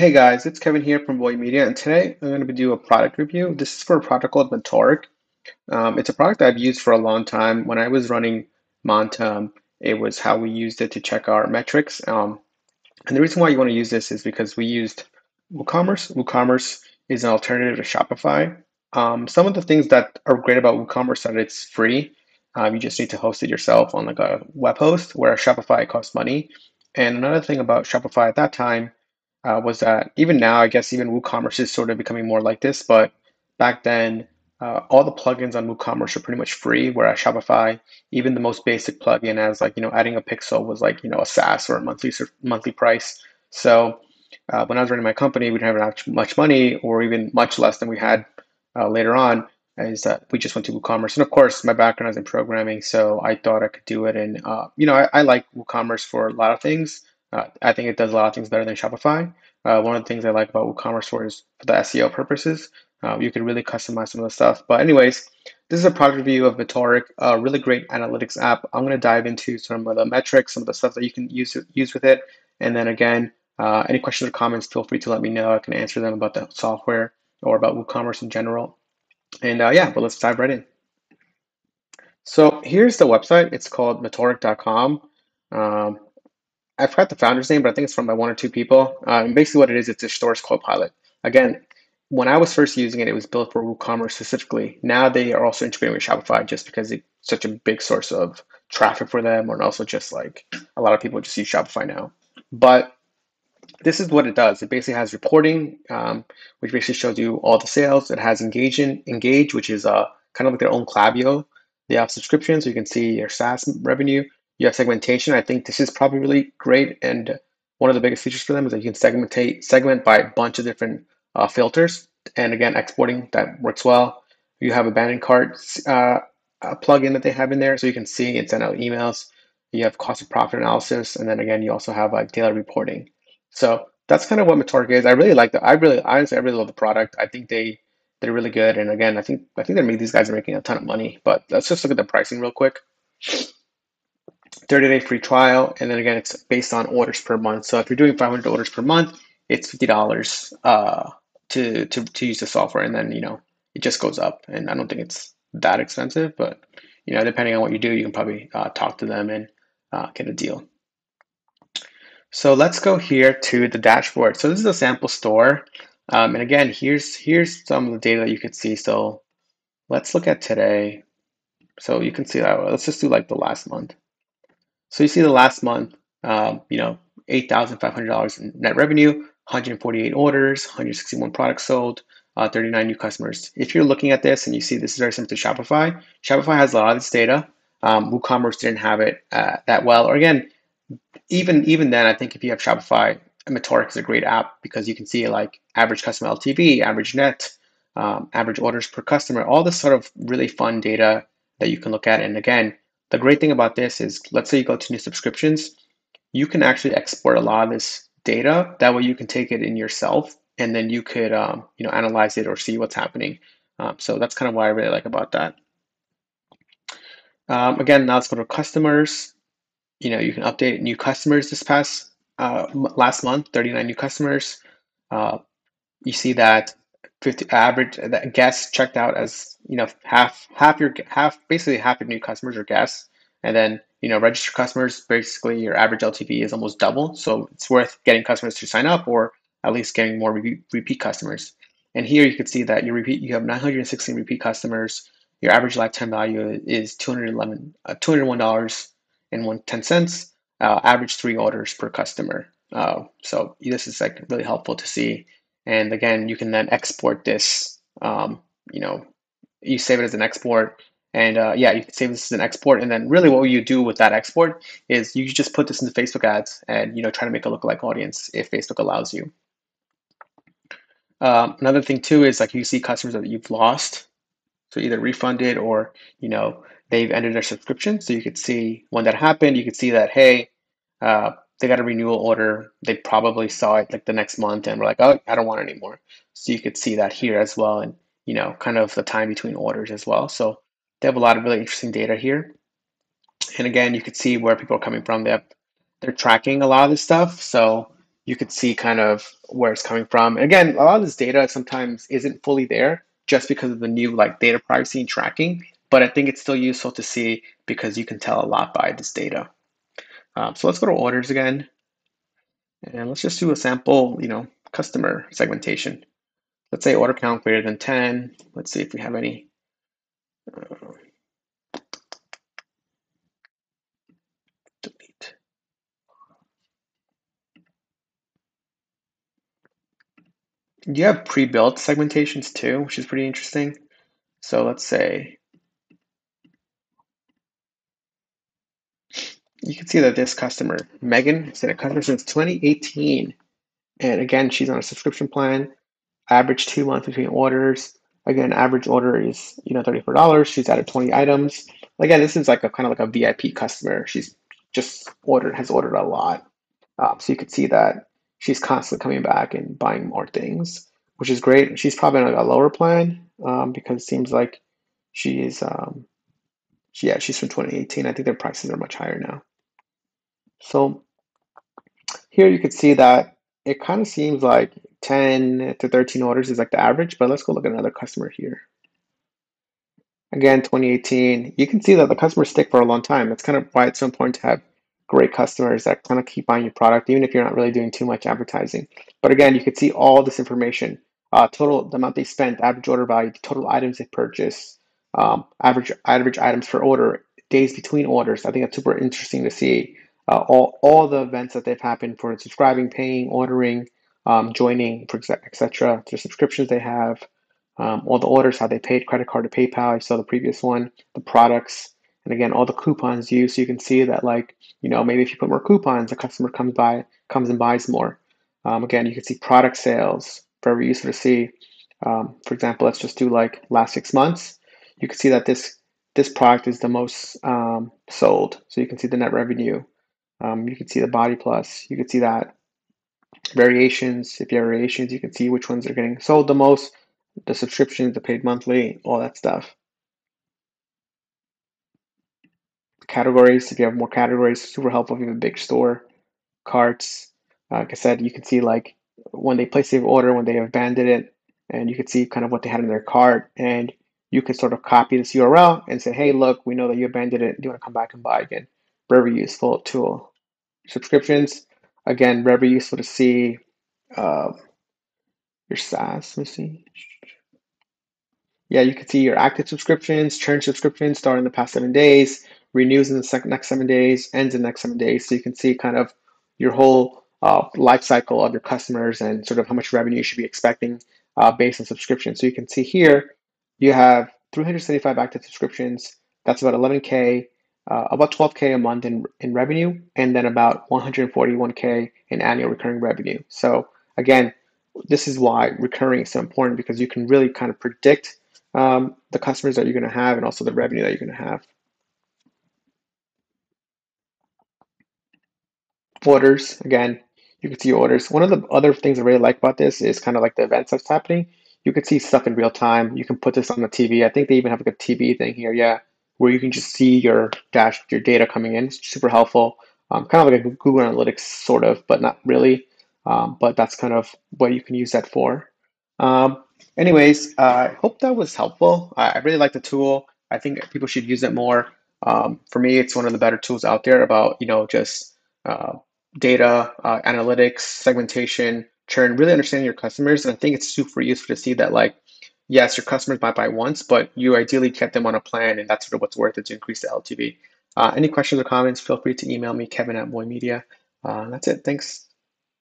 Hey guys, it's Kevin here from Boy Media, and today I'm going to do a product review. This is for a product called Metorik. Um, it's a product I've used for a long time. When I was running Montum, it was how we used it to check our metrics. Um, and the reason why you want to use this is because we used WooCommerce. WooCommerce is an alternative to Shopify. Um, some of the things that are great about WooCommerce that it's free. Um, you just need to host it yourself on like a web host, where Shopify costs money. And another thing about Shopify at that time uh, was that even now, I guess even WooCommerce is sort of becoming more like this, but back then, uh, all the plugins on WooCommerce are pretty much free, whereas Shopify, even the most basic plugin as like, you know, adding a pixel was like, you know, a SaaS or a monthly monthly price. So uh, when I was running my company, we didn't have much money or even much less than we had uh, later on is that we just went to WooCommerce. And of course, my background is in programming, so I thought I could do it. And, uh, you know, I, I like WooCommerce for a lot of things. Uh, I think it does a lot of things better than Shopify. Uh, one of the things I like about WooCommerce for is for the SEO purposes. Uh, you can really customize some of the stuff. But anyways, this is a product review of Metorik, a really great analytics app. I'm going to dive into some of the metrics, some of the stuff that you can use use with it, and then again, uh, any questions or comments, feel free to let me know. I can answer them about the software or about WooCommerce in general. And uh, yeah, but let's dive right in. So here's the website. It's called metorik.com. Um, I forgot the founder's name, but I think it's from by one or two people. Uh, and basically, what it is, it's a stores Copilot. Again, when I was first using it, it was built for WooCommerce specifically. Now they are also integrating with Shopify just because it's such a big source of traffic for them, and also just like a lot of people just use Shopify now. But this is what it does. It basically has reporting, um, which basically shows you all the sales. It has engage, engage which is uh, kind of like their own Klaviyo. They have subscriptions, so you can see your SaaS revenue you have segmentation. I think this is probably really great. And one of the biggest features for them is that you can segmentate segment by a bunch of different uh, filters. And again, exporting that works well. You have abandoned cart uh, plugin that they have in there, so you can see and send out emails. You have cost of profit analysis, and then again, you also have like daily reporting. So that's kind of what Metorik is. I really like that. I really, honestly, I really love the product. I think they they're really good. And again, I think I think they're these guys are making a ton of money. But let's just look at the pricing real quick. 30 day free trial. And then again, it's based on orders per month. So if you're doing 500 orders per month, it's $50 uh, to, to, to use the software. And then, you know, it just goes up. And I don't think it's that expensive, but, you know, depending on what you do, you can probably uh, talk to them and uh, get a deal. So let's go here to the dashboard. So this is a sample store. Um, and again, here's here's some of the data that you could see. So let's look at today. So you can see that. Let's just do like the last month. So you see the last month, um, you know, $8,500 in net revenue, 148 orders, 161 products sold, uh, 39 new customers. If you're looking at this and you see this is very similar to Shopify, Shopify has a lot of this data. Um, WooCommerce didn't have it uh, that well. Or again, even even then, I think if you have Shopify, Metorik is a great app because you can see like average customer LTV, average net, um, average orders per customer, all this sort of really fun data that you can look at. And again, the great thing about this is, let's say you go to new subscriptions, you can actually export a lot of this data. That way you can take it in yourself and then you could, um, you know, analyze it or see what's happening. Um, so that's kind of what I really like about that. Um, again, now let's go to customers. You know, you can update new customers this past uh, last month, 39 new customers. Uh, you see that 50 average that guests checked out as you know half half your half basically half your new customers are guests and then you know registered customers basically your average ltv is almost double. So it's worth getting customers to sign up or at least getting more repeat, repeat customers. And here you can see that you repeat you have 916 repeat customers. Your average lifetime value is 211 uh, 201 dollars and one ten cents. Uh, average three orders per customer. Uh, so this is like really helpful to see and again, you can then export this. Um, you know, you save it as an export. And uh, yeah, you can save this as an export. And then really what you do with that export is you just put this into Facebook ads and, you know, try to make a lookalike audience if Facebook allows you. Um, another thing too is like you see customers that you've lost. So either refunded or, you know, they've ended their subscription. So you could see when that happened, you could see that, hey, uh, they got a renewal order. They probably saw it like the next month and were like, oh, I don't want it anymore. So you could see that here as well, and you know, kind of the time between orders as well. So they have a lot of really interesting data here. And again, you could see where people are coming from. They have, they're tracking a lot of this stuff. So you could see kind of where it's coming from. And again, a lot of this data sometimes isn't fully there just because of the new like data privacy and tracking, but I think it's still useful to see because you can tell a lot by this data. Um, so let's go to orders again. And let's just do a sample, you know, customer segmentation. Let's say order count greater than 10. Let's see if we have any. Uh, delete. You have pre-built segmentations too, which is pretty interesting. So let's say you can see that this customer, Megan, has been a customer since 2018. And again, she's on a subscription plan, average two months between orders. Again, average order is, you know, $34. She's added 20 items. Again, this is like a kind of like a VIP customer. She's just ordered, has ordered a lot. Um, so you could see that she's constantly coming back and buying more things, which is great. She's probably on a lower plan um, because it seems like she is, um, yeah, she's from 2018. I think their prices are much higher now. So here you can see that it kind of seems like 10 to 13 orders is like the average, but let's go look at another customer here. Again, 2018, you can see that the customers stick for a long time. That's kind of why it's so important to have great customers that kind of keep buying your product, even if you're not really doing too much advertising. But again, you can see all this information, uh, total, the amount they spent, average order value, total items they purchased, um, average, average items per order, days between orders. I think that's super interesting to see uh, all, all the events that they've happened for subscribing, paying, ordering, um, joining, etc. The subscriptions they have, um, all the orders, how they paid, credit card to PayPal. I saw the previous one, the products, and again, all the coupons used. So you can see that, like, you know, maybe if you put more coupons, the customer comes by, comes and buys more. Um, again, you can see product sales, very useful to see. Um, for example, let's just do like last six months. You can see that this this product is the most um, sold. So you can see the net revenue um, you can see the body plus. You can see that variations. If you have variations, you can see which ones are getting sold the most, the subscriptions, the paid monthly, all that stuff. Categories. If you have more categories, super helpful if you have a big store. Carts. Like I said, you can see like when they place the order, when they have abandoned it, and you can see kind of what they had in their cart, and you can sort of copy this URL and say, hey, look, we know that you abandoned it. Do you want to come back and buy again? Very useful tool subscriptions. Again, very useful to see uh, your SaaS. Let me see. Yeah, you can see your active subscriptions, churn subscriptions start in the past seven days, renews in the second, next seven days, ends in the next seven days. So you can see kind of your whole uh, life cycle of your customers and sort of how much revenue you should be expecting uh, based on subscription. So you can see here you have 375 active subscriptions. That's about 11K uh, about 12k a month in, in revenue and then about 141k in annual recurring revenue. So again this is why recurring is so important because you can really kind of predict um, the customers that you're going to have and also the revenue that you're going to have. Orders again you can see orders. One of the other things i really like about this is kind of like the events that's happening. You can see stuff in real time. You can put this on the tv i think they even have like a tv thing here. Yeah where you can just see your dash your data coming in. It's super helpful. Um, kind of like a Google Analytics sort of, but not really. Um, but that's kind of what you can use that for. Um, anyways, I uh, hope that was helpful. I, I, really like the tool. I think people should use it more. Um, for me, it's one of the better tools out there about you know just uh, data uh, analytics, segmentation, churn, really understanding your customers. And I think it's super useful to see that like yes, your customers might buy once, but you ideally kept them on a plan, and that's sort of what's worth it to increase the LTV. Uh, any questions or comments, feel free to email me, Kevin at Boy Media. Uh, that's it. Thanks.